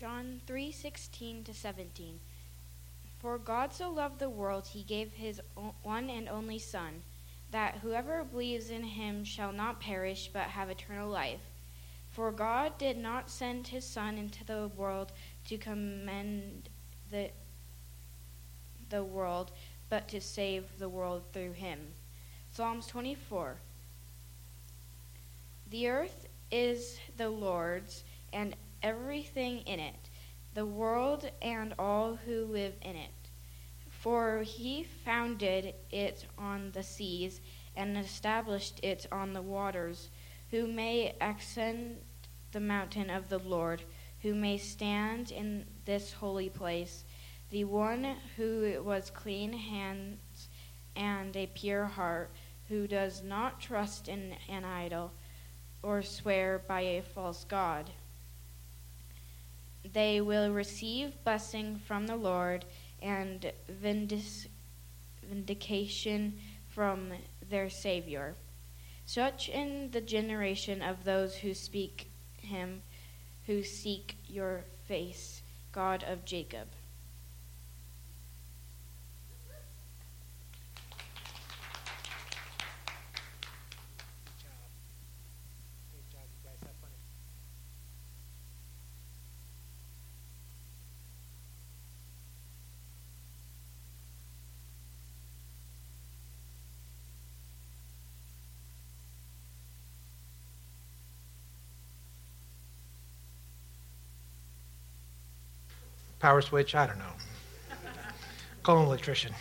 John 3:16 to 17. For God so loved the world he gave his one and only son that whoever believes in him shall not perish but have eternal life. For God did not send his son into the world to commend the the world but to save the world through him. Psalms 24. The earth is the Lord's and everything in it, the world and all who live in it. For he founded it on the seas and established it on the waters. Who may ascend the mountain of the Lord? Who may stand in this holy place? The one who was clean hands and a pure heart, who does not trust in an idol or swear by a false God they will receive blessing from the Lord and vindication from their Savior. Such in the generation of those who speak him, who seek your face, God of Jacob. Power switch? I don't know. Call an electrician.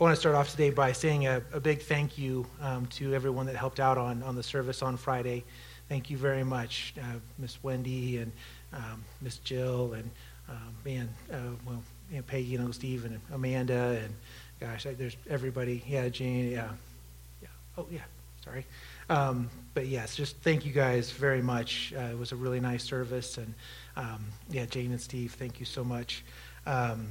I want to start off today by saying a, a big thank you um, to everyone that helped out on, on the service on Friday. Thank you very much, uh, Miss Wendy and um, Miss Jill and um, man, uh, well, Peggy and Steve and Amanda and gosh, there's everybody. Yeah, Jane. Yeah, yeah. Oh yeah. Sorry. Um, but yes, just thank you guys very much. Uh, it was a really nice service, and um, yeah, Jane and Steve, thank you so much. Um,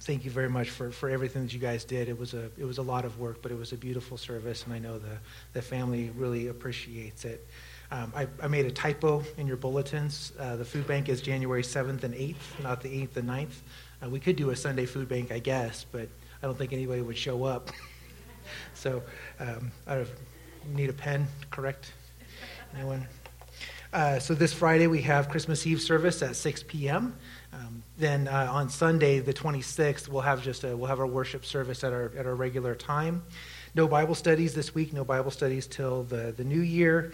thank you very much for, for everything that you guys did. It was a it was a lot of work, but it was a beautiful service, and I know the the family really appreciates it. Um, I, I, made a typo in your bulletins. Uh, the food bank is January 7th and 8th, not the 8th and 9th. Uh, we could do a Sunday food bank, I guess, but I don't think anybody would show up. so um, I don't need a pen, correct? Anyone? Uh, so this Friday we have Christmas Eve service at 6 p.m. Um, then uh, on Sunday, the 26th, we'll have just a, we'll have our worship service at our at our regular time. No Bible studies this week. No Bible studies till the the new year.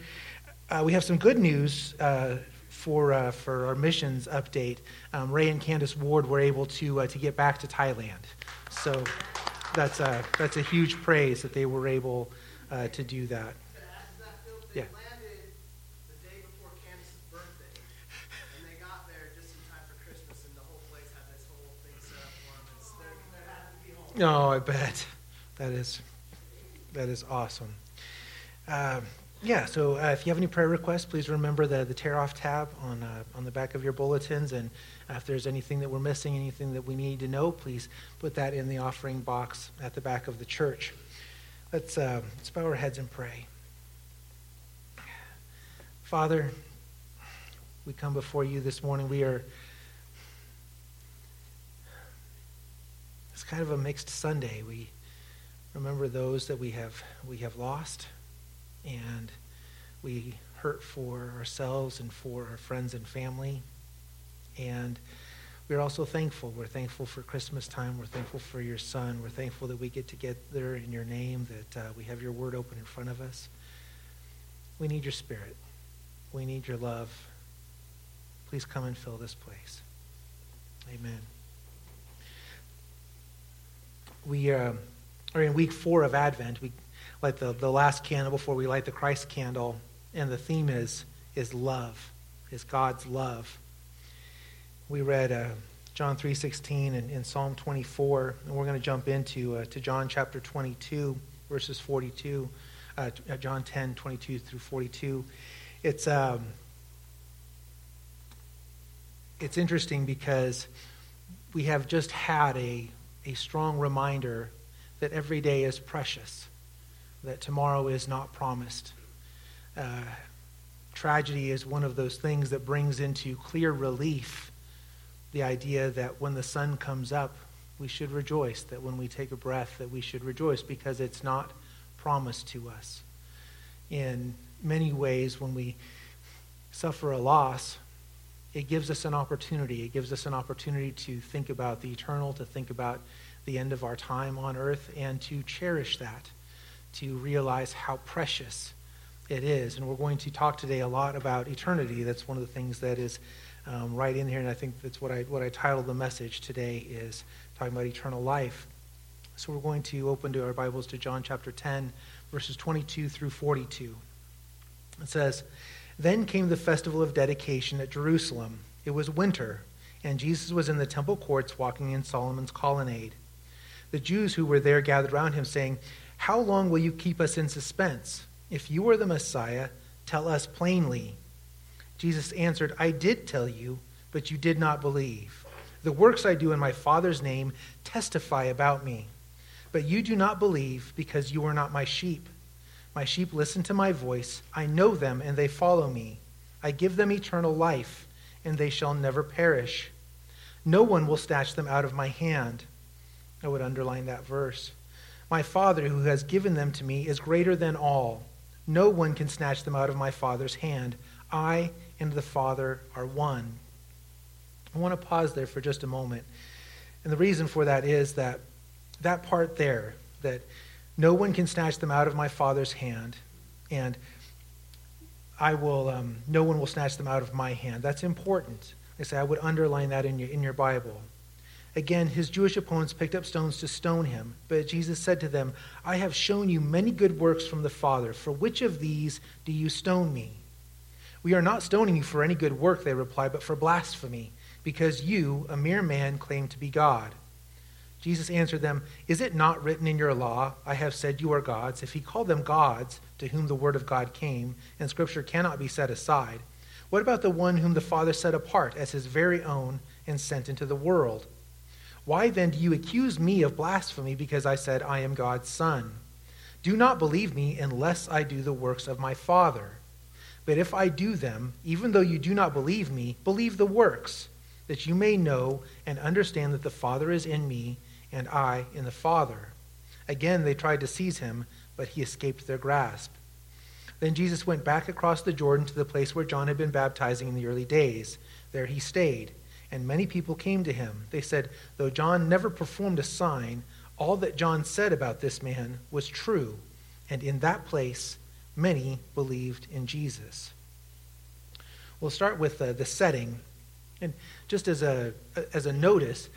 Uh, we have some good news uh, for uh, for our missions update. Um, Ray and Candace Ward were able to uh, to get back to Thailand, so that's a that's a huge praise that they were able uh, to do that. Yeah. No, I bet that is that is awesome. Um, yeah, so uh, if you have any prayer requests, please remember the, the tear off tab on, uh, on the back of your bulletins. And if there's anything that we're missing, anything that we need to know, please put that in the offering box at the back of the church. Let's, uh, let's bow our heads and pray. Father, we come before you this morning. We are. It's kind of a mixed Sunday. We remember those that we have we have lost, and we hurt for ourselves and for our friends and family, and we're also thankful. We're thankful for Christmas time. We're thankful for your son. We're thankful that we get to get there in your name, that uh, we have your word open in front of us. We need your spirit. We need your love. Please come and fill this place. Amen. We uh, are in week four of Advent. We light the, the last candle before we light the Christ candle, and the theme is, is love, is God's love we read uh, John 3.16 and, Psalm 24, and we're going to jump into uh, to John chapter 22, verses 42, uh, uh, John 10, 22 through 42. It's, um, it's interesting because we have just had a, a strong reminder that every day is precious, that tomorrow is not promised. Uh, tragedy is one of those things that brings into clear relief the idea that when the sun comes up, we should rejoice, that when we take a breath, that we should rejoice because it's not promised to us. In many ways, when we suffer a loss, it gives us an opportunity. It gives us an opportunity to think about the eternal, to think about the end of our time on earth, and to cherish that, to realize how precious it is. And we're going to talk today a lot about eternity. That's one of the things that is um, right in here, and I think that's what I, what I titled the message today is talking about eternal life. So we're going to open to our Bibles to John chapter 10, verses 22 through 42. It says, then came the festival of dedication at Jerusalem. It was winter, and Jesus was in the temple courts walking in Solomon's colonnade. The Jews who were there gathered round him, saying, How long will you keep us in suspense? If you are the Messiah, tell us plainly. Jesus answered, I did tell you, but you did not believe. The works I do in my Father's name testify about me. But you do not believe because you are not my sheep. My sheep listen to my voice. I know them, and they follow me. I give them eternal life, and they shall never perish. No one will snatch them out of my hand. I would underline that verse. My Father, who has given them to me, is greater than all. No one can snatch them out of my Father's hand. I and the Father are one. I want to pause there for just a moment. And the reason for that is that that part there, that no one can snatch them out of my Father's hand, and I will. Um, no one will snatch them out of my hand. That's important. I say I would underline that in your in your Bible. Again, his Jewish opponents picked up stones to stone him, but Jesus said to them, "I have shown you many good works from the Father. For which of these do you stone me?" We are not stoning you for any good work, they replied, but for blasphemy, because you, a mere man, claim to be God. Jesus answered them, Is it not written in your law, I have said you are gods? If he called them gods, to whom the word of God came, and scripture cannot be set aside, what about the one whom the Father set apart as his very own and sent into the world? Why then do you accuse me of blasphemy because I said I am God's Son? Do not believe me unless I do the works of my Father. But if I do them, even though you do not believe me, believe the works, that you may know and understand that the Father is in me and I in the Father. Again, they tried to seize him, but he escaped their grasp. Then Jesus went back across the Jordan to the place where John had been baptizing in the early days. There he stayed, and many people came to him. They said, Though John never performed a sign, all that John said about this man was true, and in that place many believed in Jesus. We'll start with uh, the setting. And just as a, as a notice,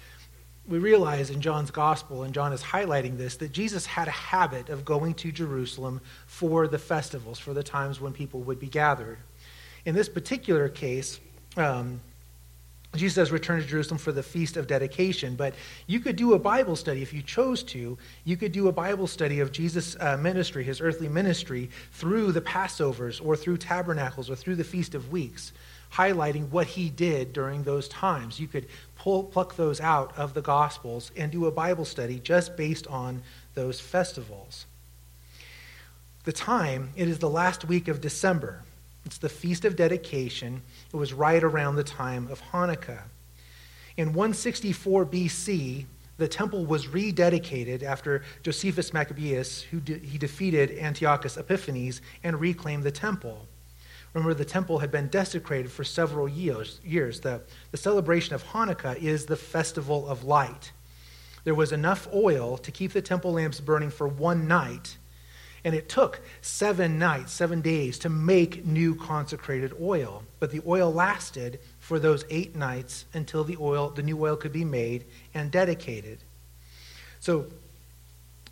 we realize in John's gospel, and John is highlighting this, that Jesus had a habit of going to Jerusalem for the festivals, for the times when people would be gathered. In this particular case, um, Jesus says return to Jerusalem for the feast of dedication, but you could do a Bible study if you chose to. You could do a Bible study of Jesus' uh, ministry, his earthly ministry, through the Passovers or through tabernacles or through the Feast of Weeks, highlighting what he did during those times. You could pull, pluck those out of the Gospels and do a Bible study just based on those festivals. The time, it is the last week of December. It's the Feast of Dedication. It was right around the time of Hanukkah. In 164 BC, the temple was rededicated after Josephus Maccabeus, who de- he defeated Antiochus Epiphanes and reclaimed the temple. Remember, the temple had been desecrated for several years. years. The, the celebration of Hanukkah is the festival of light. There was enough oil to keep the temple lamps burning for one night, and it took seven nights, seven days to make new consecrated oil. But the oil lasted for those eight nights until the oil, the new oil could be made and dedicated. So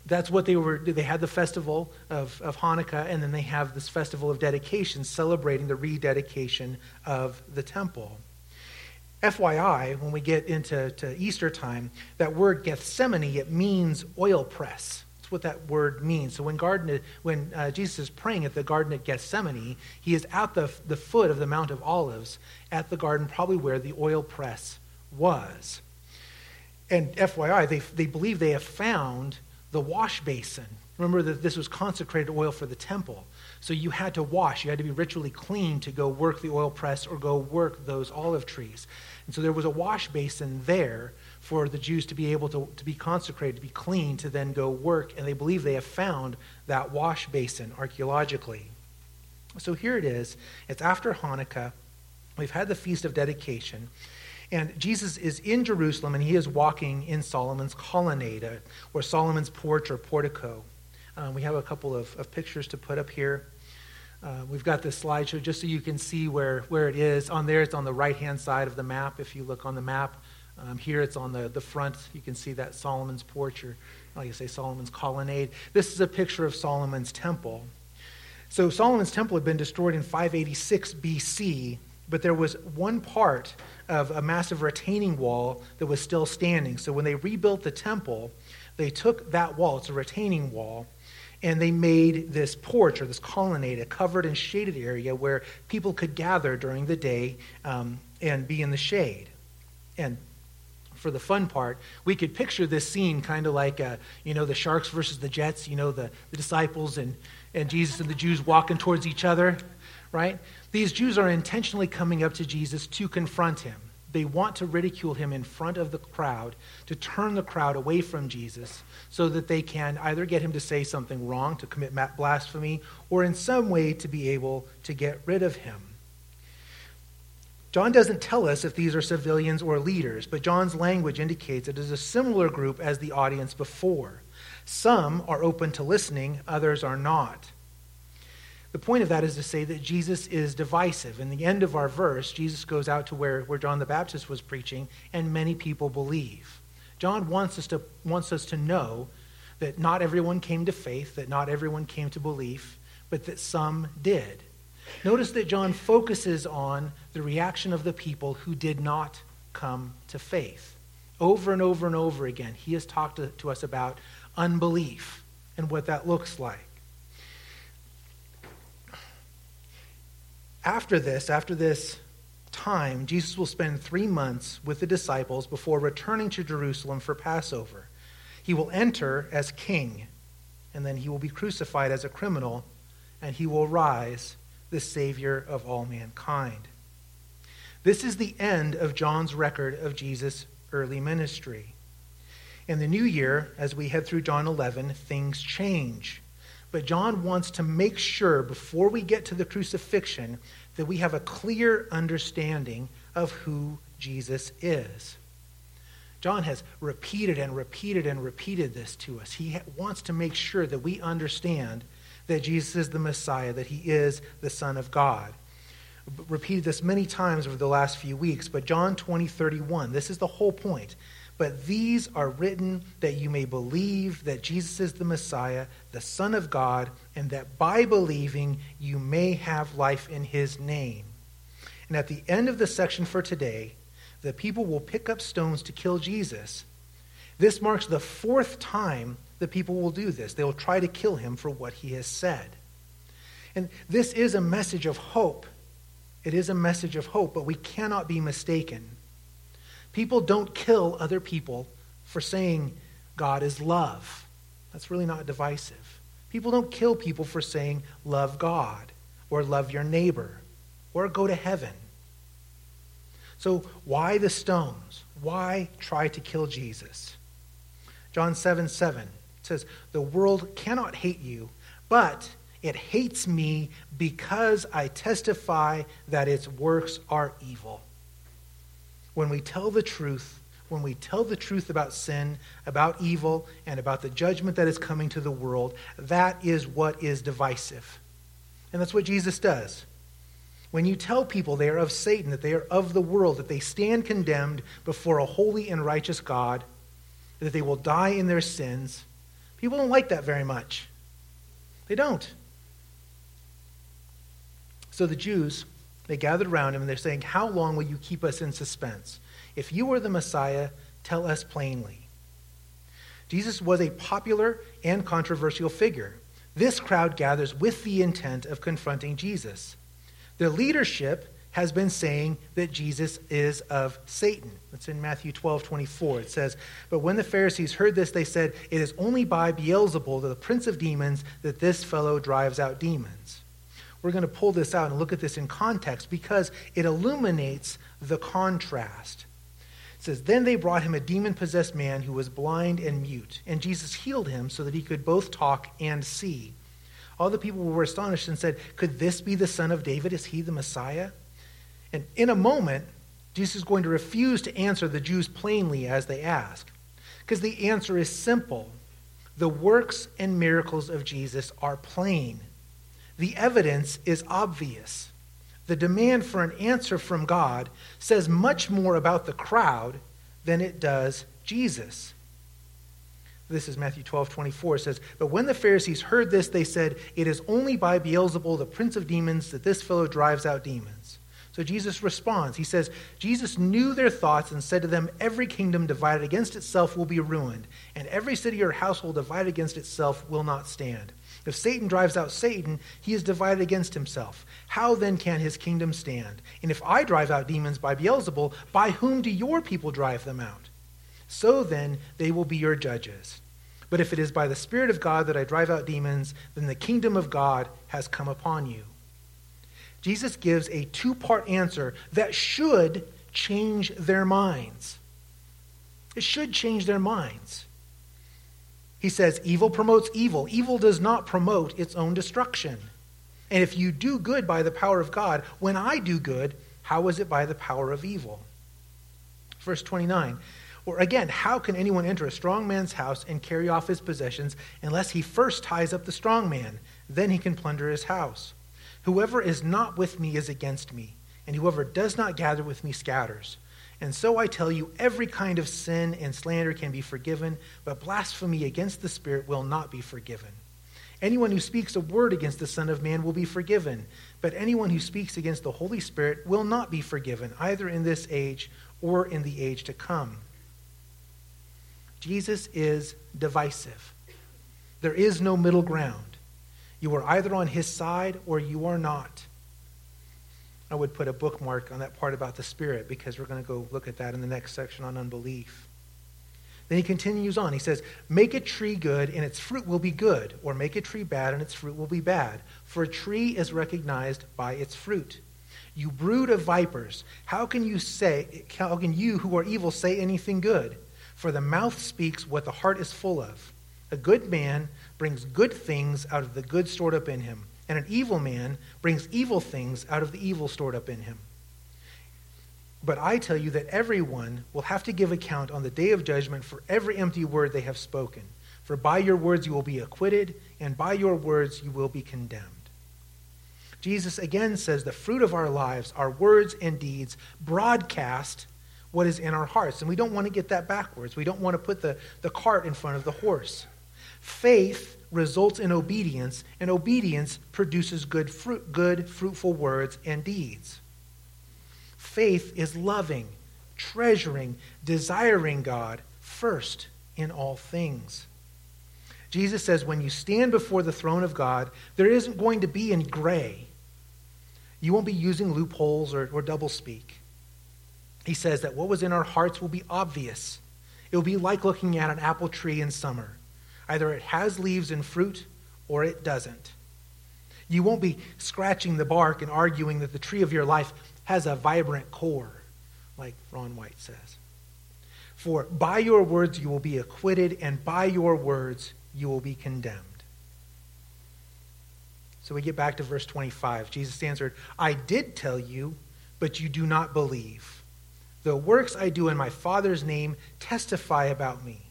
that's what they were they had the festival of, of hanukkah and then they have this festival of dedication celebrating the rededication of the temple fyi when we get into easter time that word gethsemane it means oil press that's what that word means so when garden when uh, jesus is praying at the garden at gethsemane he is at the, the foot of the mount of olives at the garden probably where the oil press was and fyi they, they believe they have found the wash basin Remember that this was consecrated oil for the temple. So you had to wash. You had to be ritually clean to go work the oil press or go work those olive trees. And so there was a wash basin there for the Jews to be able to, to be consecrated, to be clean, to then go work. And they believe they have found that wash basin archaeologically. So here it is. It's after Hanukkah. We've had the Feast of Dedication. And Jesus is in Jerusalem and he is walking in Solomon's colonnade, uh, or Solomon's porch or portico. Um, we have a couple of, of, pictures to put up here. Uh, we've got this slideshow just so you can see where, where it is. On there, it's on the right hand side of the map. If you look on the map, um, here it's on the, the front. You can see that Solomon's porch, or like I say, Solomon's colonnade. This is a picture of Solomon's temple. So Solomon's temple had been destroyed in 586 BC, but there was one part of a massive retaining wall that was still standing. So when they rebuilt the temple, they took that wall, it's a retaining wall, and they made this porch or this colonnade, a covered and shaded area where people could gather during the day um, and be in the shade. And for the fun part, we could picture this scene kind of like, uh, you know, the Sharks versus the Jets, you know, the, the disciples and, and Jesus and the Jews walking towards each other, right? These Jews are intentionally coming up to Jesus to confront him. They want to ridicule him in front of the crowd, to turn the crowd away from Jesus, so that they can either get him to say something wrong, to commit blasphemy, or in some way to be able to get rid of him. John doesn't tell us if these are civilians or leaders, but John's language indicates it is a similar group as the audience before. Some are open to listening, others are not. The point of that is to say that Jesus is divisive. In the end of our verse, Jesus goes out to where, where John the Baptist was preaching, and many people believe. John wants us, to, wants us to know that not everyone came to faith, that not everyone came to belief, but that some did. Notice that John focuses on the reaction of the people who did not come to faith. Over and over and over again, he has talked to, to us about unbelief and what that looks like. After this, after this time, Jesus will spend three months with the disciples before returning to Jerusalem for Passover. He will enter as king, and then he will be crucified as a criminal, and he will rise the Savior of all mankind. This is the end of John's record of Jesus' early ministry. In the new year, as we head through John 11, things change. But John wants to make sure before we get to the crucifixion that we have a clear understanding of who Jesus is. John has repeated and repeated and repeated this to us. He wants to make sure that we understand that Jesus is the Messiah, that he is the Son of God. Repeated this many times over the last few weeks, but John 20, 31, this is the whole point. But these are written that you may believe that Jesus is the Messiah, the Son of God, and that by believing you may have life in his name. And at the end of the section for today, the people will pick up stones to kill Jesus. This marks the fourth time the people will do this. They will try to kill him for what he has said. And this is a message of hope. It is a message of hope, but we cannot be mistaken. People don't kill other people for saying God is love. That's really not divisive. People don't kill people for saying love God or love your neighbor or go to heaven. So, why the stones? Why try to kill Jesus? John 7 7 says, The world cannot hate you, but it hates me because I testify that its works are evil when we tell the truth, when we tell the truth about sin, about evil, and about the judgment that is coming to the world, that is what is divisive. And that's what Jesus does. When you tell people they are of Satan, that they are of the world, that they stand condemned before a holy and righteous God, that they will die in their sins, people don't like that very much. They don't. So the Jews they gathered around him and they're saying, How long will you keep us in suspense? If you are the Messiah, tell us plainly. Jesus was a popular and controversial figure. This crowd gathers with the intent of confronting Jesus. The leadership has been saying that Jesus is of Satan. That's in Matthew 12, 24. It says, But when the Pharisees heard this, they said, It is only by Beelzebul, the prince of demons, that this fellow drives out demons. We're going to pull this out and look at this in context because it illuminates the contrast. It says, Then they brought him a demon possessed man who was blind and mute, and Jesus healed him so that he could both talk and see. All the people were astonished and said, Could this be the son of David? Is he the Messiah? And in a moment, Jesus is going to refuse to answer the Jews plainly as they ask. Because the answer is simple the works and miracles of Jesus are plain, the evidence is obvious. The demand for an answer from God says much more about the crowd than it does Jesus. This is Matthew 12, 24. It says, But when the Pharisees heard this, they said, It is only by Beelzebul, the prince of demons, that this fellow drives out demons. So Jesus responds. He says, Jesus knew their thoughts and said to them, Every kingdom divided against itself will be ruined, and every city or household divided against itself will not stand. If Satan drives out Satan, he is divided against himself. How then can his kingdom stand? And if I drive out demons by Beelzebul, by whom do your people drive them out? So then they will be your judges. But if it is by the Spirit of God that I drive out demons, then the kingdom of God has come upon you. Jesus gives a two part answer that should change their minds. It should change their minds. He says, Evil promotes evil. Evil does not promote its own destruction. And if you do good by the power of God, when I do good, how is it by the power of evil? Verse 29. Or again, how can anyone enter a strong man's house and carry off his possessions unless he first ties up the strong man? Then he can plunder his house. Whoever is not with me is against me, and whoever does not gather with me scatters. And so I tell you, every kind of sin and slander can be forgiven, but blasphemy against the Spirit will not be forgiven. Anyone who speaks a word against the Son of Man will be forgiven, but anyone who speaks against the Holy Spirit will not be forgiven, either in this age or in the age to come. Jesus is divisive. There is no middle ground. You are either on his side or you are not. I would put a bookmark on that part about the Spirit because we're going to go look at that in the next section on unbelief. Then he continues on. He says, Make a tree good, and its fruit will be good, or make a tree bad, and its fruit will be bad. For a tree is recognized by its fruit. You brood of vipers, how can you say, how can you who are evil say anything good? For the mouth speaks what the heart is full of. A good man brings good things out of the good stored up in him, and an evil man brings evil things out of the evil stored up in him. But I tell you that everyone will have to give account on the day of judgment for every empty word they have spoken. For by your words you will be acquitted, and by your words you will be condemned. Jesus again says the fruit of our lives, our words and deeds, broadcast what is in our hearts. And we don't want to get that backwards. We don't want to put the, the cart in front of the horse. Faith results in obedience, and obedience produces good, good fruitful words and deeds. Faith is loving, treasuring, desiring God first in all things. Jesus says when you stand before the throne of God, there isn't going to be any gray. You won't be using loopholes or, or doublespeak. He says that what was in our hearts will be obvious. It will be like looking at an apple tree in summer. Either it has leaves and fruit or it doesn't. You won't be scratching the bark and arguing that the tree of your life has a vibrant core, like Ron White says. For by your words you will be acquitted, and by your words you will be condemned. So we get back to verse 25. Jesus answered, I did tell you, but you do not believe. The works I do in my Father's name testify about me.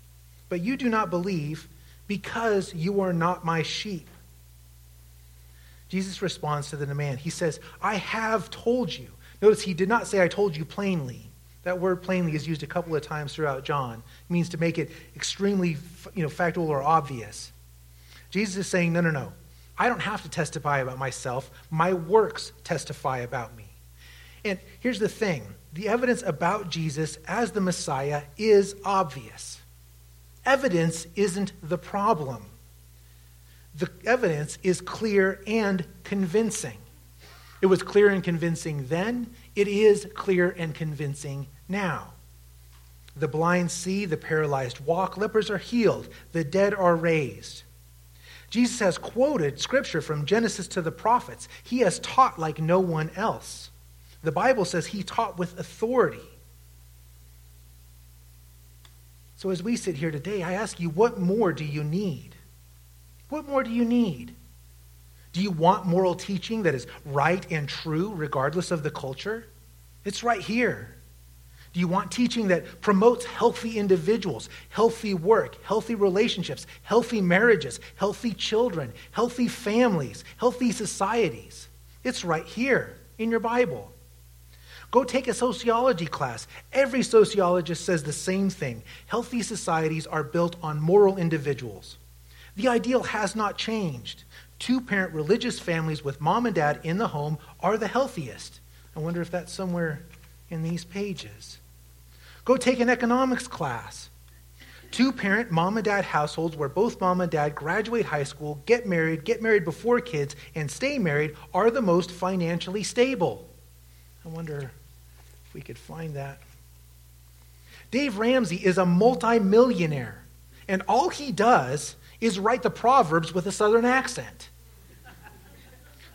But you do not believe because you are not my sheep. Jesus responds to the demand. He says, I have told you. Notice he did not say, I told you plainly. That word plainly is used a couple of times throughout John. It means to make it extremely you know, factual or obvious. Jesus is saying, no, no, no. I don't have to testify about myself. My works testify about me. And here's the thing the evidence about Jesus as the Messiah is obvious. Evidence isn't the problem. The evidence is clear and convincing. It was clear and convincing then. It is clear and convincing now. The blind see, the paralyzed walk, lepers are healed, the dead are raised. Jesus has quoted scripture from Genesis to the prophets. He has taught like no one else. The Bible says he taught with authority. So as we sit here today, I ask you, what more do you need? What more do you need? Do you want moral teaching that is right and true regardless of the culture? It's right here. Do you want teaching that promotes healthy individuals, healthy work, healthy relationships, healthy marriages, healthy children, healthy families, healthy societies? It's right here in your Bible. Go take a sociology class. Every sociologist says the same thing. Healthy societies are built on moral individuals. The ideal has not changed. Two parent religious families with mom and dad in the home are the healthiest. I wonder if that's somewhere in these pages. Go take an economics class. Two parent mom and dad households where both mom and dad graduate high school, get married, get married before kids, and stay married are the most financially stable. I wonder if we could find that. Dave Ramsey is a multimillionaire, and all he does is write the Proverbs with a southern accent.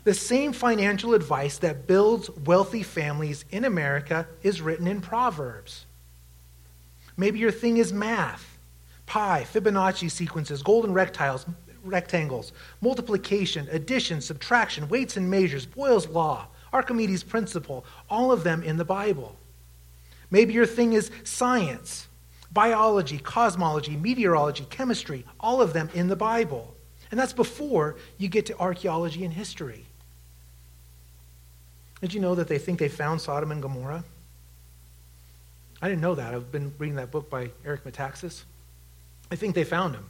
The same financial advice that builds wealthy families in America is written in Proverbs. Maybe your thing is math, pi, Fibonacci sequences, golden rectiles, rectangles, multiplication, addition, subtraction, weights and measures, Boyle's law, Archimedes' principle, all of them in the Bible. Maybe your thing is science, biology, cosmology, meteorology, chemistry, all of them in the Bible. And that's before you get to archaeology and history. Did you know that they think they found Sodom and Gomorrah? I didn't know that. I've been reading that book by Eric Metaxas. I think they found him.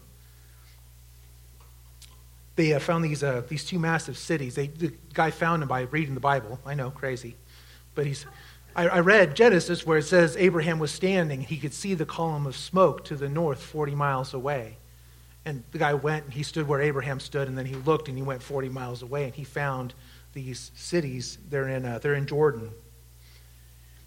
They uh, found these, uh, these two massive cities. They, the guy found them by reading the Bible. I know, crazy. But he's, I, I read Genesis where it says Abraham was standing. He could see the column of smoke to the north 40 miles away. And the guy went and he stood where Abraham stood, and then he looked and he went 40 miles away and he found these cities. They're in, uh, they're in Jordan.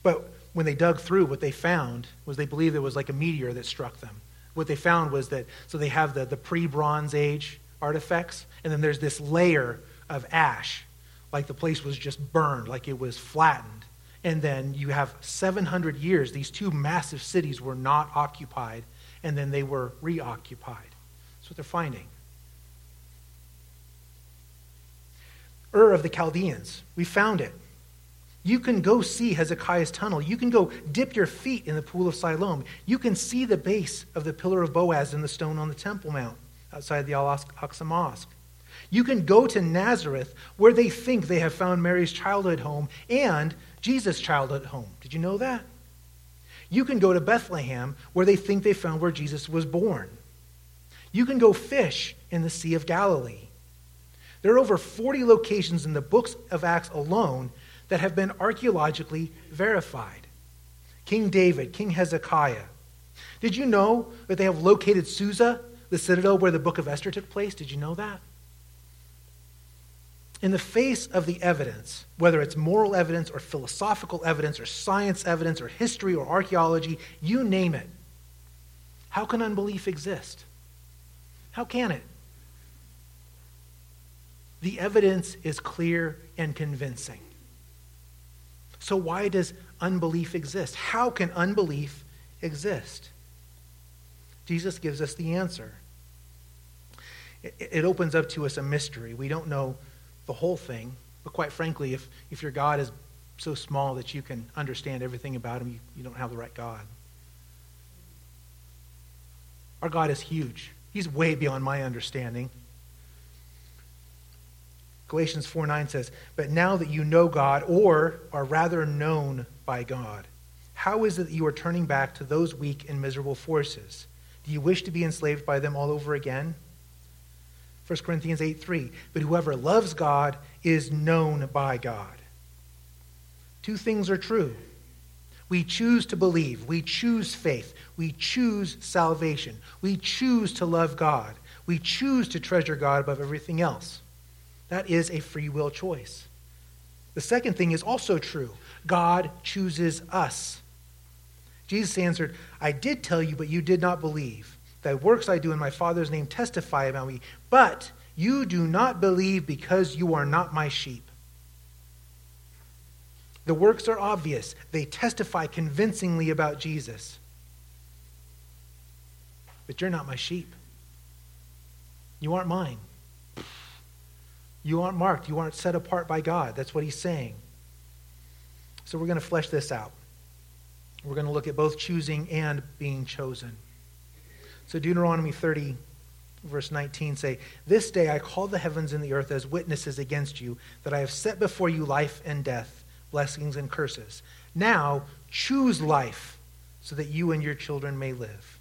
But when they dug through, what they found was they believed it was like a meteor that struck them. What they found was that, so they have the, the pre Bronze Age artifacts, and then there's this layer of ash, like the place was just burned, like it was flattened. And then you have 700 years, these two massive cities were not occupied, and then they were reoccupied. That's what they're finding. Ur of the Chaldeans, we found it. You can go see Hezekiah's tunnel. You can go dip your feet in the pool of Siloam. You can see the base of the pillar of Boaz and the stone on the Temple Mount outside the Al Aqsa Mosque. You can go to Nazareth, where they think they have found Mary's childhood home and Jesus' childhood home. Did you know that? You can go to Bethlehem, where they think they found where Jesus was born. You can go fish in the Sea of Galilee. There are over 40 locations in the books of Acts alone that have been archaeologically verified. King David, King Hezekiah. Did you know that they have located Susa, the citadel where the book of Esther took place? Did you know that? In the face of the evidence, whether it's moral evidence or philosophical evidence or science evidence or history or archaeology, you name it, how can unbelief exist? How can it? The evidence is clear and convincing. So, why does unbelief exist? How can unbelief exist? Jesus gives us the answer. It opens up to us a mystery. We don't know the whole thing, but quite frankly, if, if your God is so small that you can understand everything about him, you, you don't have the right God. Our God is huge, He's way beyond my understanding. Galatians 4 9 says, But now that you know God, or are rather known by God, how is it that you are turning back to those weak and miserable forces? Do you wish to be enslaved by them all over again? 1 Corinthians 8 3. But whoever loves God is known by God. Two things are true. We choose to believe. We choose faith. We choose salvation. We choose to love God. We choose to treasure God above everything else. That is a free will choice. The second thing is also true God chooses us. Jesus answered, I did tell you, but you did not believe. Thy works I do in my Father's name testify about me, but you do not believe because you are not my sheep. The works are obvious, they testify convincingly about Jesus. But you're not my sheep. You aren't mine. You aren't marked. You aren't set apart by God. That's what he's saying. So we're going to flesh this out. We're going to look at both choosing and being chosen. So Deuteronomy 30, verse 19 say, This day I call the heavens and the earth as witnesses against you, that I have set before you life and death, blessings and curses. Now choose life, so that you and your children may live.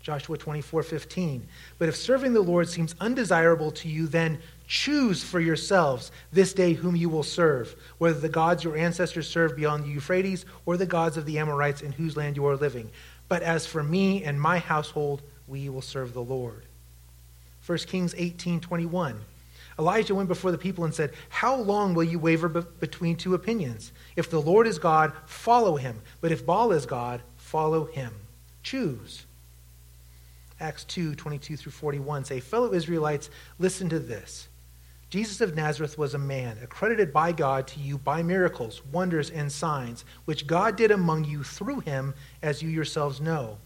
Joshua 24, 15. But if serving the Lord seems undesirable to you, then choose for yourselves this day whom you will serve, whether the gods your ancestors served beyond the Euphrates or the gods of the Amorites in whose land you are living. But as for me and my household, we will serve the Lord. 1 Kings 18, 21. Elijah went before the people and said, How long will you waver be- between two opinions? If the Lord is God, follow him. But if Baal is God, follow him. Choose. Acts 2 22 through 41 say, Fellow Israelites, listen to this. Jesus of Nazareth was a man, accredited by God to you by miracles, wonders, and signs, which God did among you through him, as you yourselves know.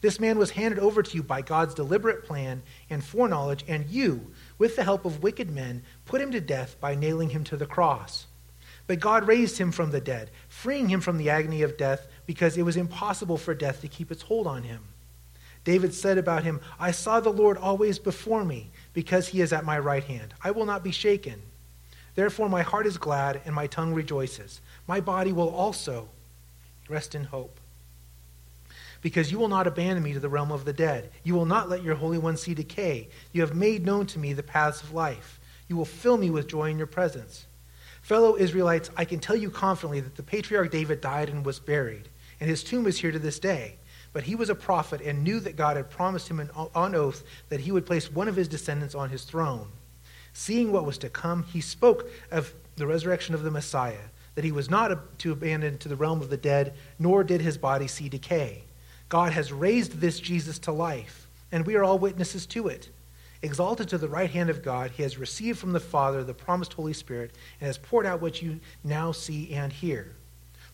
This man was handed over to you by God's deliberate plan and foreknowledge, and you, with the help of wicked men, put him to death by nailing him to the cross. But God raised him from the dead, freeing him from the agony of death, because it was impossible for death to keep its hold on him. David said about him, I saw the Lord always before me, because he is at my right hand. I will not be shaken. Therefore, my heart is glad and my tongue rejoices. My body will also rest in hope. Because you will not abandon me to the realm of the dead. You will not let your Holy One see decay. You have made known to me the paths of life. You will fill me with joy in your presence. Fellow Israelites, I can tell you confidently that the patriarch David died and was buried, and his tomb is here to this day. But he was a prophet and knew that God had promised him on oath that he would place one of his descendants on his throne. Seeing what was to come, he spoke of the resurrection of the Messiah, that he was not to abandon to the realm of the dead, nor did his body see decay. God has raised this Jesus to life, and we are all witnesses to it. Exalted to the right hand of God, he has received from the Father the promised Holy Spirit and has poured out what you now see and hear.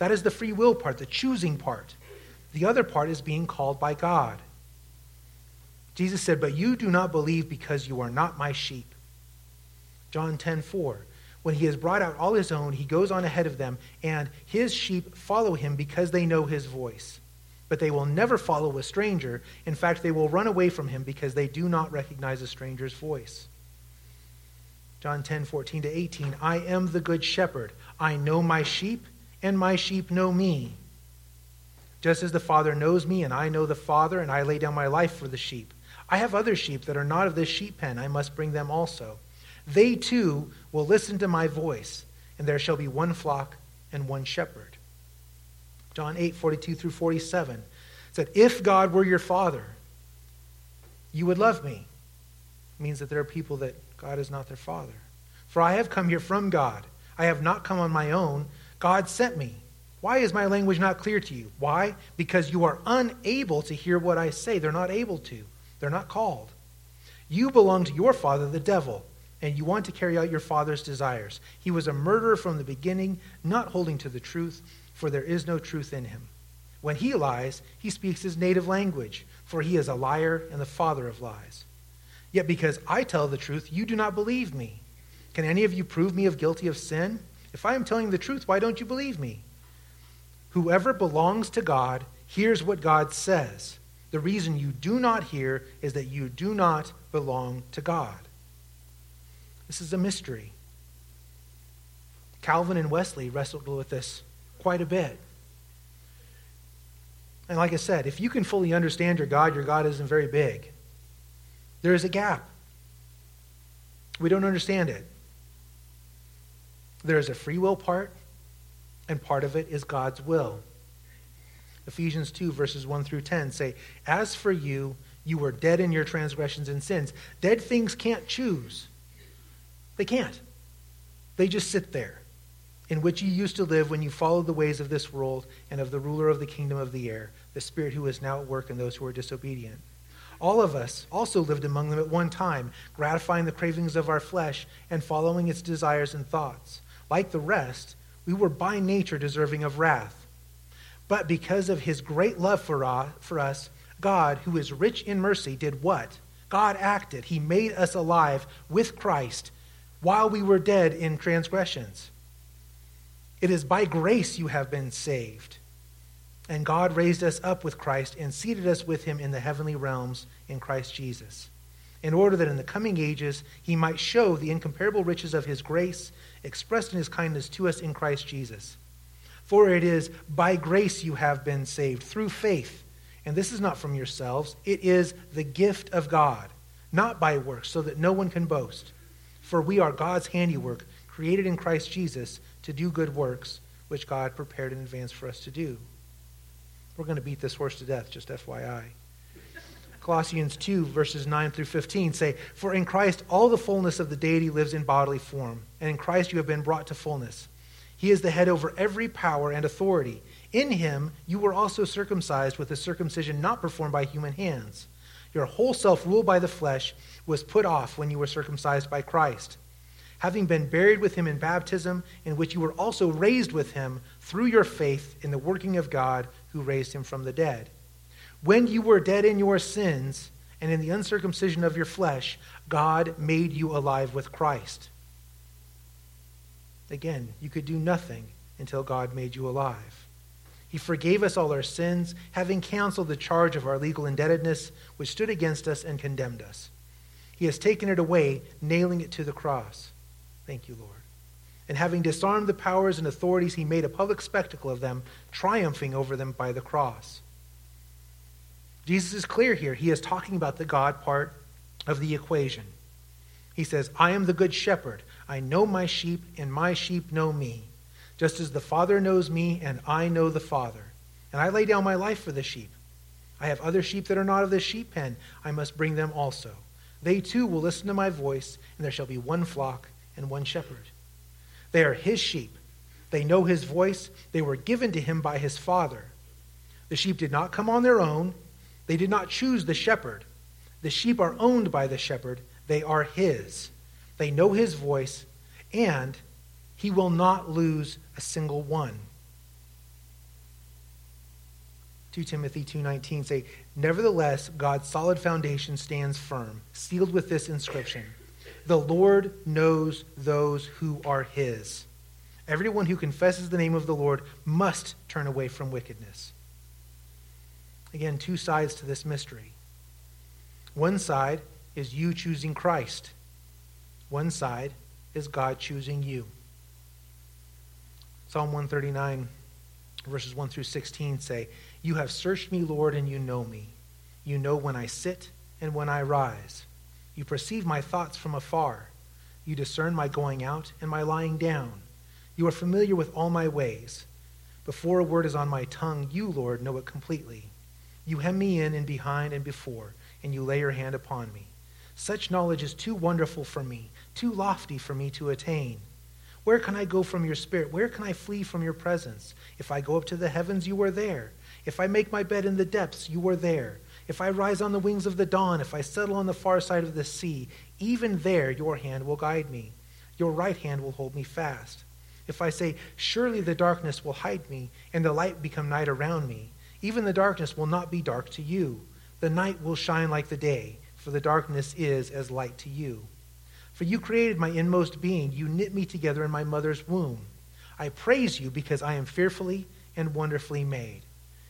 That is the free will part, the choosing part. The other part is being called by God. Jesus said, But you do not believe because you are not my sheep. John 10 4. When he has brought out all his own, he goes on ahead of them, and his sheep follow him because they know his voice. But they will never follow a stranger. In fact, they will run away from him because they do not recognize a stranger's voice. John 10 14 to 18. I am the good shepherd. I know my sheep and my sheep know me. Just as the Father knows me, and I know the Father, and I lay down my life for the sheep. I have other sheep that are not of this sheep pen. I must bring them also. They too will listen to my voice, and there shall be one flock and one shepherd. John 8, 42 through 47 said, If God were your Father, you would love me. It means that there are people that God is not their Father. For I have come here from God. I have not come on my own God sent me. Why is my language not clear to you? Why? Because you are unable to hear what I say. They're not able to, they're not called. You belong to your father, the devil, and you want to carry out your father's desires. He was a murderer from the beginning, not holding to the truth, for there is no truth in him. When he lies, he speaks his native language, for he is a liar and the father of lies. Yet because I tell the truth, you do not believe me. Can any of you prove me of guilty of sin? If I am telling the truth, why don't you believe me? Whoever belongs to God hears what God says. The reason you do not hear is that you do not belong to God. This is a mystery. Calvin and Wesley wrestled with this quite a bit. And like I said, if you can fully understand your God, your God isn't very big. There is a gap. We don't understand it. There is a free will part, and part of it is God's will. Ephesians 2, verses 1 through 10 say, As for you, you were dead in your transgressions and sins. Dead things can't choose. They can't. They just sit there, in which you used to live when you followed the ways of this world and of the ruler of the kingdom of the air, the Spirit who is now at work in those who are disobedient. All of us also lived among them at one time, gratifying the cravings of our flesh and following its desires and thoughts. Like the rest, we were by nature deserving of wrath. But because of his great love uh, for us, God, who is rich in mercy, did what? God acted. He made us alive with Christ while we were dead in transgressions. It is by grace you have been saved. And God raised us up with Christ and seated us with him in the heavenly realms in Christ Jesus, in order that in the coming ages he might show the incomparable riches of his grace expressed in his kindness to us in Christ Jesus. For it is by grace you have been saved, through faith. And this is not from yourselves, it is the gift of God, not by works, so that no one can boast. For we are God's handiwork, created in Christ Jesus to do good works, which God prepared in advance for us to do. We're going to beat this horse to death, just FYI. Colossians 2, verses 9 through 15 say, For in Christ all the fullness of the deity lives in bodily form, and in Christ you have been brought to fullness. He is the head over every power and authority. In him you were also circumcised with a circumcision not performed by human hands. Your whole self, ruled by the flesh, was put off when you were circumcised by Christ. Having been buried with him in baptism, in which you were also raised with him through your faith in the working of God who raised him from the dead. When you were dead in your sins and in the uncircumcision of your flesh, God made you alive with Christ. Again, you could do nothing until God made you alive. He forgave us all our sins, having canceled the charge of our legal indebtedness, which stood against us and condemned us. He has taken it away, nailing it to the cross. Thank you, Lord. And having disarmed the powers and authorities, he made a public spectacle of them, triumphing over them by the cross. Jesus is clear here. He is talking about the God part of the equation. He says, I am the good shepherd. I know my sheep, and my sheep know me, just as the Father knows me, and I know the Father. And I lay down my life for the sheep. I have other sheep that are not of this sheep pen. I must bring them also. They too will listen to my voice, and there shall be one flock and one shepherd. They are his sheep. They know his voice. They were given to him by his Father. The sheep did not come on their own. They did not choose the shepherd. The sheep are owned by the shepherd, they are his. They know his voice, and he will not lose a single one. 2 Timothy 2:19 say, "Nevertheless, God's solid foundation stands firm, sealed with this inscription: The Lord knows those who are his. Everyone who confesses the name of the Lord must turn away from wickedness." Again, two sides to this mystery. One side is you choosing Christ, one side is God choosing you. Psalm 139, verses 1 through 16 say, You have searched me, Lord, and you know me. You know when I sit and when I rise. You perceive my thoughts from afar. You discern my going out and my lying down. You are familiar with all my ways. Before a word is on my tongue, you, Lord, know it completely. You hem me in and behind and before, and you lay your hand upon me. Such knowledge is too wonderful for me, too lofty for me to attain. Where can I go from your spirit? Where can I flee from your presence? If I go up to the heavens, you are there. If I make my bed in the depths, you are there. If I rise on the wings of the dawn, if I settle on the far side of the sea, even there your hand will guide me. Your right hand will hold me fast. If I say, Surely the darkness will hide me, and the light become night around me, even the darkness will not be dark to you. The night will shine like the day, for the darkness is as light to you. For you created my inmost being, you knit me together in my mother's womb. I praise you because I am fearfully and wonderfully made.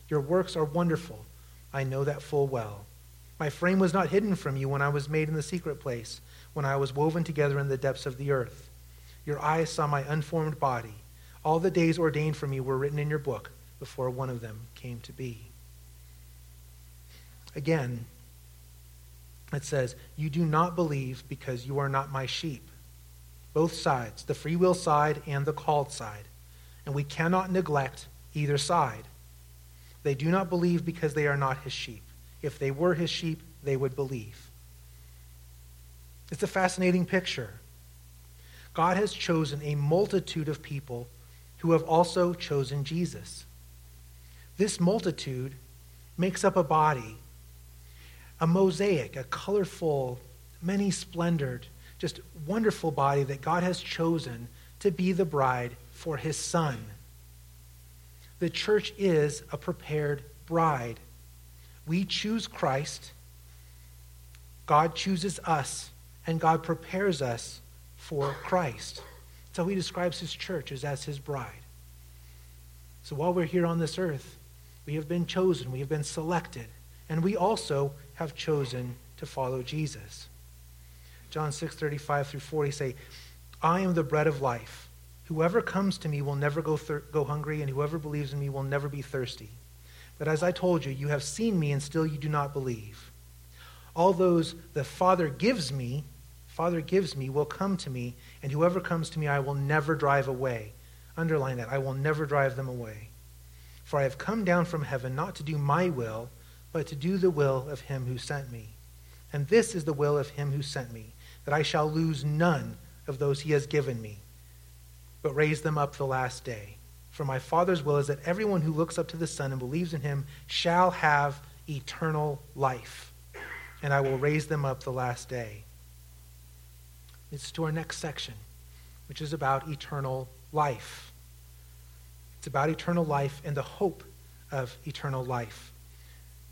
Your works are wonderful. I know that full well. My frame was not hidden from you when I was made in the secret place, when I was woven together in the depths of the earth. Your eyes saw my unformed body. All the days ordained for me were written in your book before one of them came to be. Again, it says, You do not believe because you are not my sheep. Both sides, the free will side and the called side. And we cannot neglect either side. They do not believe because they are not his sheep. If they were his sheep, they would believe. It's a fascinating picture. God has chosen a multitude of people who have also chosen Jesus. This multitude makes up a body, a mosaic, a colorful, many splendored, just wonderful body that God has chosen to be the bride for his son. The church is a prepared bride. We choose Christ, God chooses us, and God prepares us for Christ. So he describes his church as, as his bride. So while we're here on this earth, we have been chosen, we have been selected, and we also have chosen to follow Jesus. John 6, 35 through 40 say, I am the bread of life. Whoever comes to me will never go, thir- go hungry, and whoever believes in me will never be thirsty. But as I told you, you have seen me, and still you do not believe. All those the Father gives me, Father gives me, will come to me, and whoever comes to me, I will never drive away. Underline that. I will never drive them away. For I have come down from heaven not to do my will, but to do the will of him who sent me. And this is the will of him who sent me, that I shall lose none of those he has given me, but raise them up the last day. For my Father's will is that everyone who looks up to the Son and believes in him shall have eternal life, and I will raise them up the last day. It's to our next section, which is about eternal life. It's about eternal life and the hope of eternal life.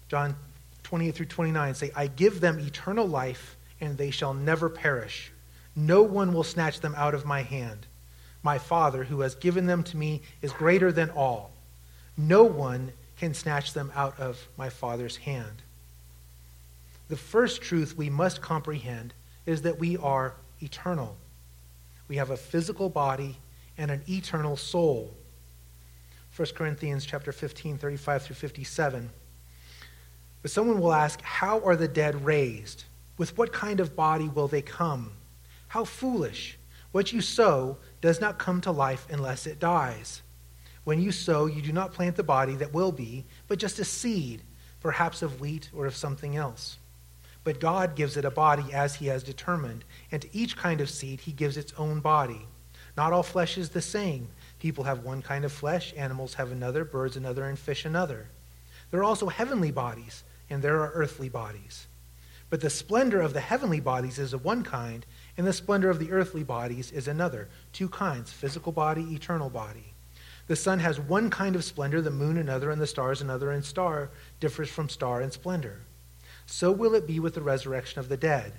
John 28 through 29 say, I give them eternal life, and they shall never perish. No one will snatch them out of my hand. My Father, who has given them to me, is greater than all. No one can snatch them out of my Father's hand. The first truth we must comprehend is that we are eternal. We have a physical body and an eternal soul. 1 Corinthians chapter 15, 35 through 57. But someone will ask, How are the dead raised? With what kind of body will they come? How foolish! What you sow does not come to life unless it dies. When you sow, you do not plant the body that will be, but just a seed, perhaps of wheat or of something else. But God gives it a body as he has determined, and to each kind of seed he gives its own body. Not all flesh is the same. People have one kind of flesh, animals have another, birds another, and fish another. There are also heavenly bodies, and there are earthly bodies. But the splendor of the heavenly bodies is of one kind, and the splendor of the earthly bodies is another. Two kinds physical body, eternal body. The sun has one kind of splendor, the moon another, and the stars another, and star differs from star in splendor. So will it be with the resurrection of the dead.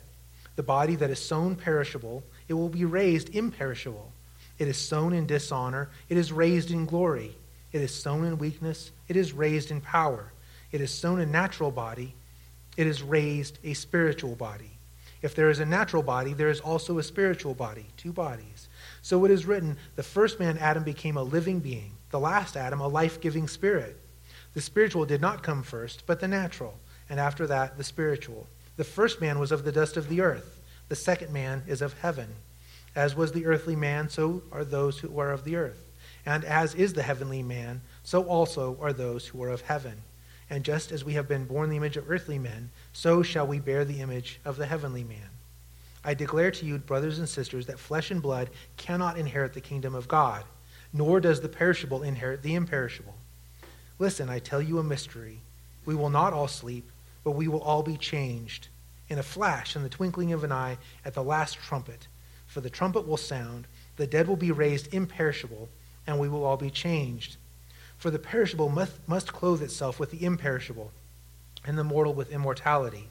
The body that is sown perishable, it will be raised imperishable. It is sown in dishonor, it is raised in glory. It is sown in weakness, it is raised in power. It is sown a natural body, it is raised a spiritual body. If there is a natural body, there is also a spiritual body, two bodies. So it is written the first man, Adam, became a living being, the last Adam, a life giving spirit. The spiritual did not come first, but the natural, and after that, the spiritual. The first man was of the dust of the earth, the second man is of heaven. As was the earthly man, so are those who are of the earth. And as is the heavenly man, so also are those who are of heaven. And just as we have been born the image of earthly men, so shall we bear the image of the heavenly man. I declare to you, brothers and sisters, that flesh and blood cannot inherit the kingdom of God, nor does the perishable inherit the imperishable. Listen, I tell you a mystery. We will not all sleep, but we will all be changed in a flash, in the twinkling of an eye, at the last trumpet. For the trumpet will sound, the dead will be raised imperishable, and we will all be changed. For the perishable must, must clothe itself with the imperishable, and the mortal with immortality.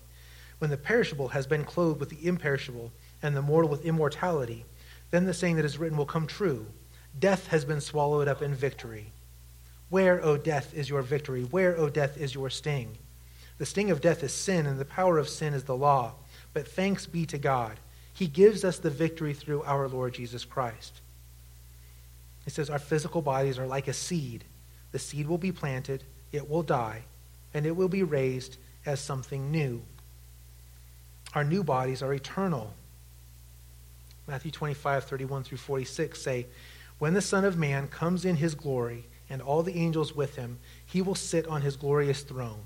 When the perishable has been clothed with the imperishable, and the mortal with immortality, then the saying that is written will come true Death has been swallowed up in victory. Where, O death, is your victory? Where, O death, is your sting? The sting of death is sin, and the power of sin is the law. But thanks be to God. He gives us the victory through our Lord Jesus Christ. He says, Our physical bodies are like a seed. The seed will be planted, it will die, and it will be raised as something new. Our new bodies are eternal. Matthew 25, 31 through 46 say, When the Son of Man comes in his glory, and all the angels with him, he will sit on his glorious throne.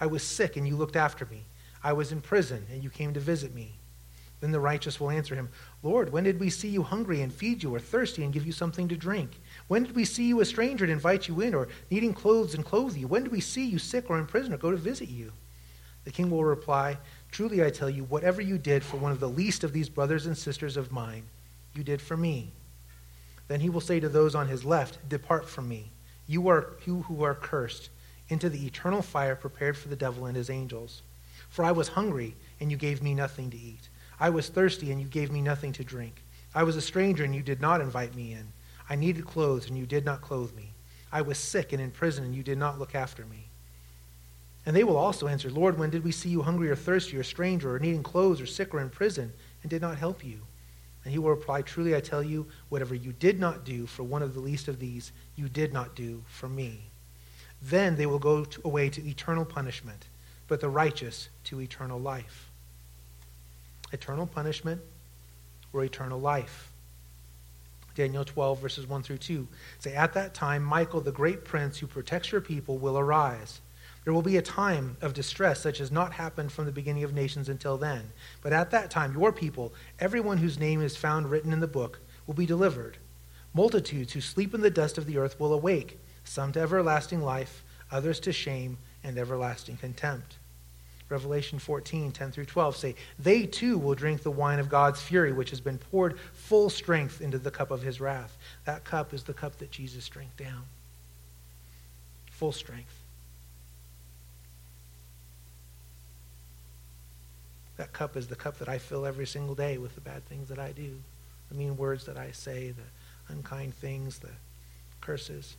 I was sick, and you looked after me. I was in prison, and you came to visit me. Then the righteous will answer him, Lord, when did we see you hungry and feed you, or thirsty and give you something to drink? When did we see you a stranger and invite you in, or needing clothes and clothe you? When did we see you sick or in prison or go to visit you? The king will reply, Truly I tell you, whatever you did for one of the least of these brothers and sisters of mine, you did for me. Then he will say to those on his left, Depart from me, you, are, you who are cursed into the eternal fire prepared for the devil and his angels. For I was hungry, and you gave me nothing to eat. I was thirsty, and you gave me nothing to drink. I was a stranger, and you did not invite me in. I needed clothes, and you did not clothe me. I was sick and in prison, and you did not look after me. And they will also answer, Lord, when did we see you hungry or thirsty or stranger or needing clothes or sick or in prison and did not help you? And he will reply, Truly I tell you, whatever you did not do for one of the least of these, you did not do for me. Then they will go to, away to eternal punishment, but the righteous to eternal life. Eternal punishment or eternal life. Daniel 12, verses 1 through 2 say, At that time, Michael, the great prince who protects your people, will arise. There will be a time of distress such as not happened from the beginning of nations until then. But at that time, your people, everyone whose name is found written in the book, will be delivered. Multitudes who sleep in the dust of the earth will awake some to everlasting life, others to shame and everlasting contempt. Revelation 14, 10 through 12 say, They too will drink the wine of God's fury, which has been poured full strength into the cup of his wrath. That cup is the cup that Jesus drank down. Full strength. That cup is the cup that I fill every single day with the bad things that I do, the mean words that I say, the unkind things, the curses.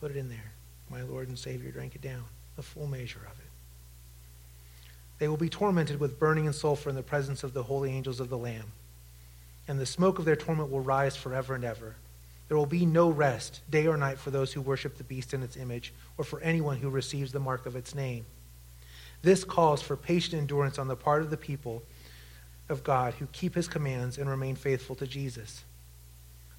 Put it in there. My Lord and Savior drank it down, the full measure of it. They will be tormented with burning and sulfur in the presence of the holy angels of the Lamb. And the smoke of their torment will rise forever and ever. There will be no rest, day or night, for those who worship the beast in its image, or for anyone who receives the mark of its name. This calls for patient endurance on the part of the people of God who keep his commands and remain faithful to Jesus.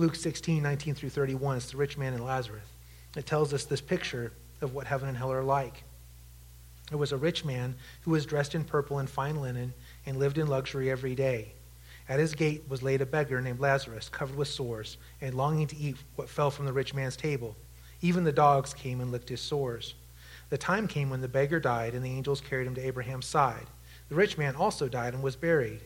Luke 16, 19 through 31, it's the rich man and Lazarus. It tells us this picture of what heaven and hell are like. There was a rich man who was dressed in purple and fine linen and lived in luxury every day. At his gate was laid a beggar named Lazarus, covered with sores, and longing to eat what fell from the rich man's table. Even the dogs came and licked his sores. The time came when the beggar died, and the angels carried him to Abraham's side. The rich man also died and was buried.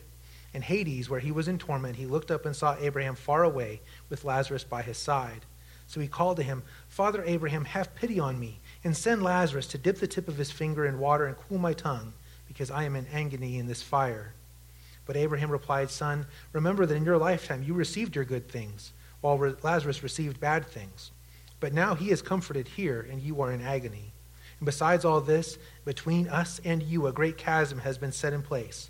In Hades, where he was in torment, he looked up and saw Abraham far away, with Lazarus by his side. So he called to him, Father Abraham, have pity on me, and send Lazarus to dip the tip of his finger in water and cool my tongue, because I am in agony in this fire. But Abraham replied, Son, remember that in your lifetime you received your good things, while Lazarus received bad things. But now he is comforted here, and you are in agony. And besides all this, between us and you a great chasm has been set in place,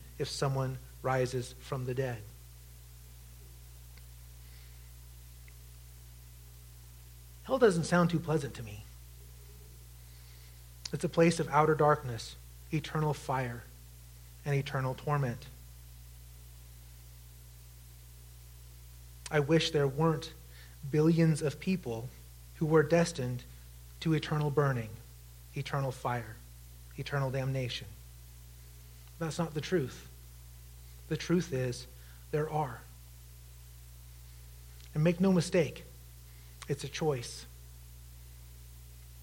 if someone rises from the dead. Hell doesn't sound too pleasant to me. It's a place of outer darkness, eternal fire, and eternal torment. I wish there weren't billions of people who were destined to eternal burning, eternal fire, eternal damnation. That's not the truth. The truth is, there are. And make no mistake, it's a choice.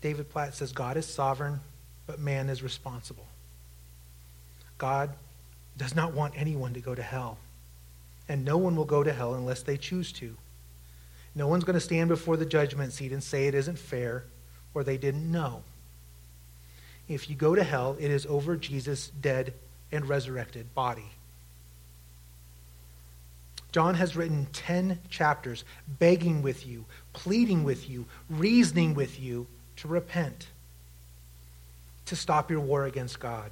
David Platt says God is sovereign, but man is responsible. God does not want anyone to go to hell. And no one will go to hell unless they choose to. No one's going to stand before the judgment seat and say it isn't fair or they didn't know. If you go to hell, it is over Jesus' dead and resurrected body. John has written 10 chapters begging with you, pleading with you, reasoning with you to repent, to stop your war against God,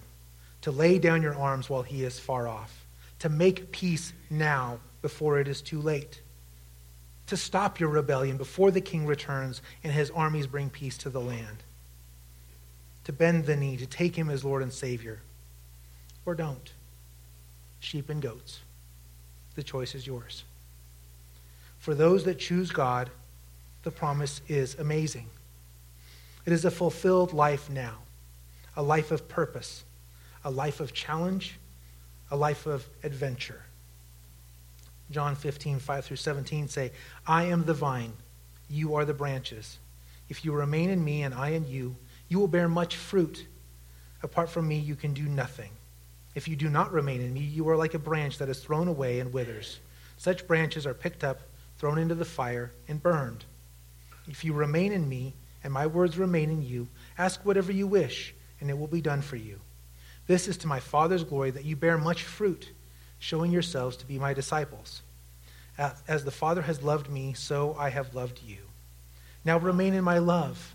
to lay down your arms while he is far off, to make peace now before it is too late, to stop your rebellion before the king returns and his armies bring peace to the land, to bend the knee, to take him as Lord and Savior, or don't. Sheep and goats. The choice is yours. For those that choose God, the promise is amazing. It is a fulfilled life now, a life of purpose, a life of challenge, a life of adventure. John 15, 5 through 17 say, I am the vine, you are the branches. If you remain in me and I in you, you will bear much fruit. Apart from me, you can do nothing. If you do not remain in me, you are like a branch that is thrown away and withers. Such branches are picked up, thrown into the fire, and burned. If you remain in me, and my words remain in you, ask whatever you wish, and it will be done for you. This is to my Father's glory that you bear much fruit, showing yourselves to be my disciples. As the Father has loved me, so I have loved you. Now remain in my love.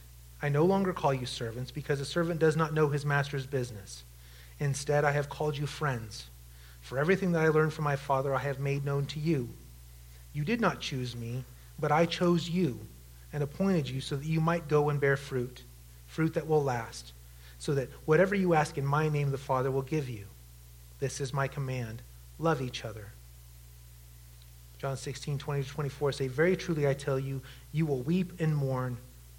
I no longer call you servants because a servant does not know his master's business. Instead, I have called you friends. For everything that I learned from my Father, I have made known to you. You did not choose me, but I chose you and appointed you so that you might go and bear fruit, fruit that will last, so that whatever you ask in my name, the Father will give you. This is my command love each other. John 16, 20 to 24 say, Very truly I tell you, you will weep and mourn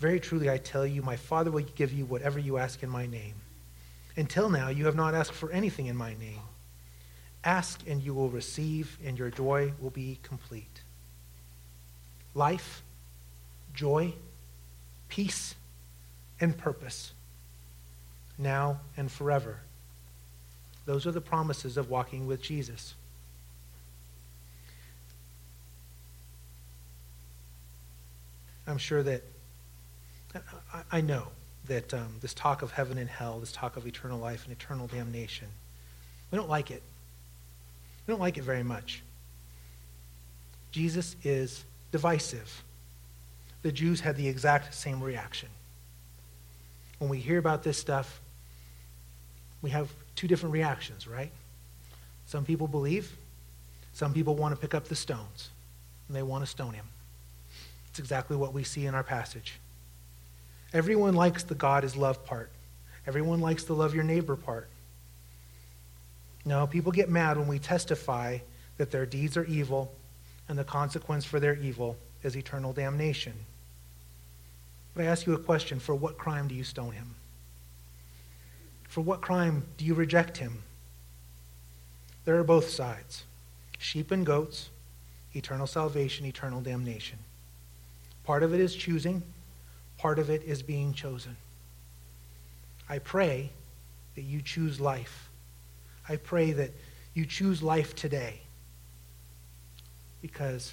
very truly I tell you, my Father will give you whatever you ask in my name. Until now, you have not asked for anything in my name. Ask and you will receive, and your joy will be complete. Life, joy, peace, and purpose, now and forever, Those are the promises of walking with Jesus. I'm sure that, I know that um, this talk of heaven and hell, this talk of eternal life and eternal damnation, we don't like it. We don't like it very much. Jesus is divisive. The Jews had the exact same reaction. When we hear about this stuff, we have two different reactions, right? Some people believe, some people want to pick up the stones, and they want to stone him. It's exactly what we see in our passage. Everyone likes the God is love part. Everyone likes the love your neighbor part. No, people get mad when we testify that their deeds are evil and the consequence for their evil is eternal damnation. But I ask you a question for what crime do you stone him? For what crime do you reject him? There are both sides sheep and goats, eternal salvation, eternal damnation. Part of it is choosing, part of it is being chosen. I pray that you choose life. I pray that you choose life today. Because,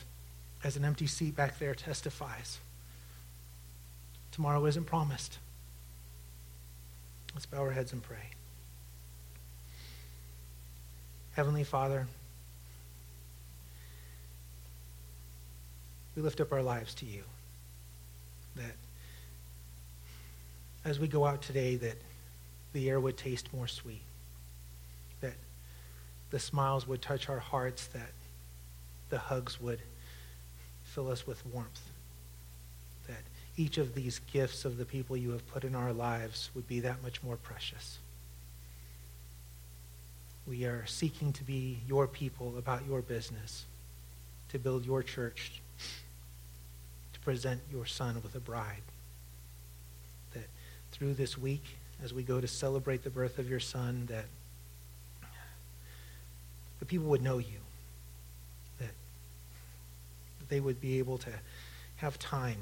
as an empty seat back there testifies, tomorrow isn't promised. Let's bow our heads and pray. Heavenly Father, we lift up our lives to you. That as we go out today, that the air would taste more sweet. That the smiles would touch our hearts, that the hugs would fill us with warmth that each of these gifts of the people you have put in our lives would be that much more precious. We are seeking to be your people about your business, to build your church, to present your son with a bride. Through this week, as we go to celebrate the birth of your son, that the people would know you, that they would be able to have time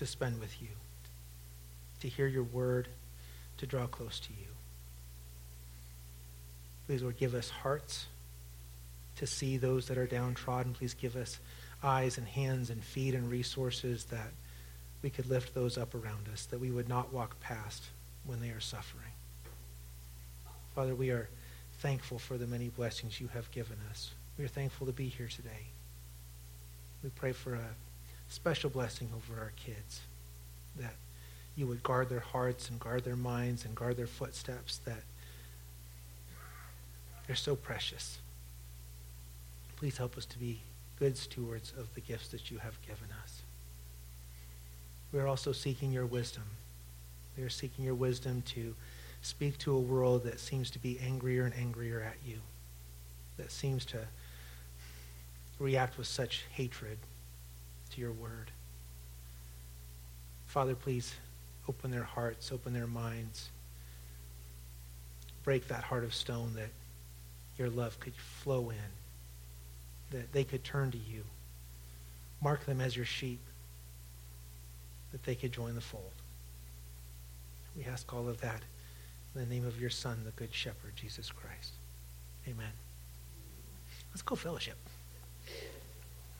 to spend with you, to hear your word, to draw close to you. Please, Lord, give us hearts to see those that are downtrodden. Please give us eyes and hands and feet and resources that we could lift those up around us, that we would not walk past when they are suffering. Father, we are thankful for the many blessings you have given us. We are thankful to be here today. We pray for a special blessing over our kids, that you would guard their hearts and guard their minds and guard their footsteps, that they're so precious. Please help us to be good stewards of the gifts that you have given us. We are also seeking your wisdom. We are seeking your wisdom to speak to a world that seems to be angrier and angrier at you, that seems to react with such hatred to your word. Father, please open their hearts, open their minds. Break that heart of stone that your love could flow in, that they could turn to you. Mark them as your sheep, that they could join the fold. We ask all of that in the name of your Son, the Good Shepherd, Jesus Christ. Amen. Let's go fellowship.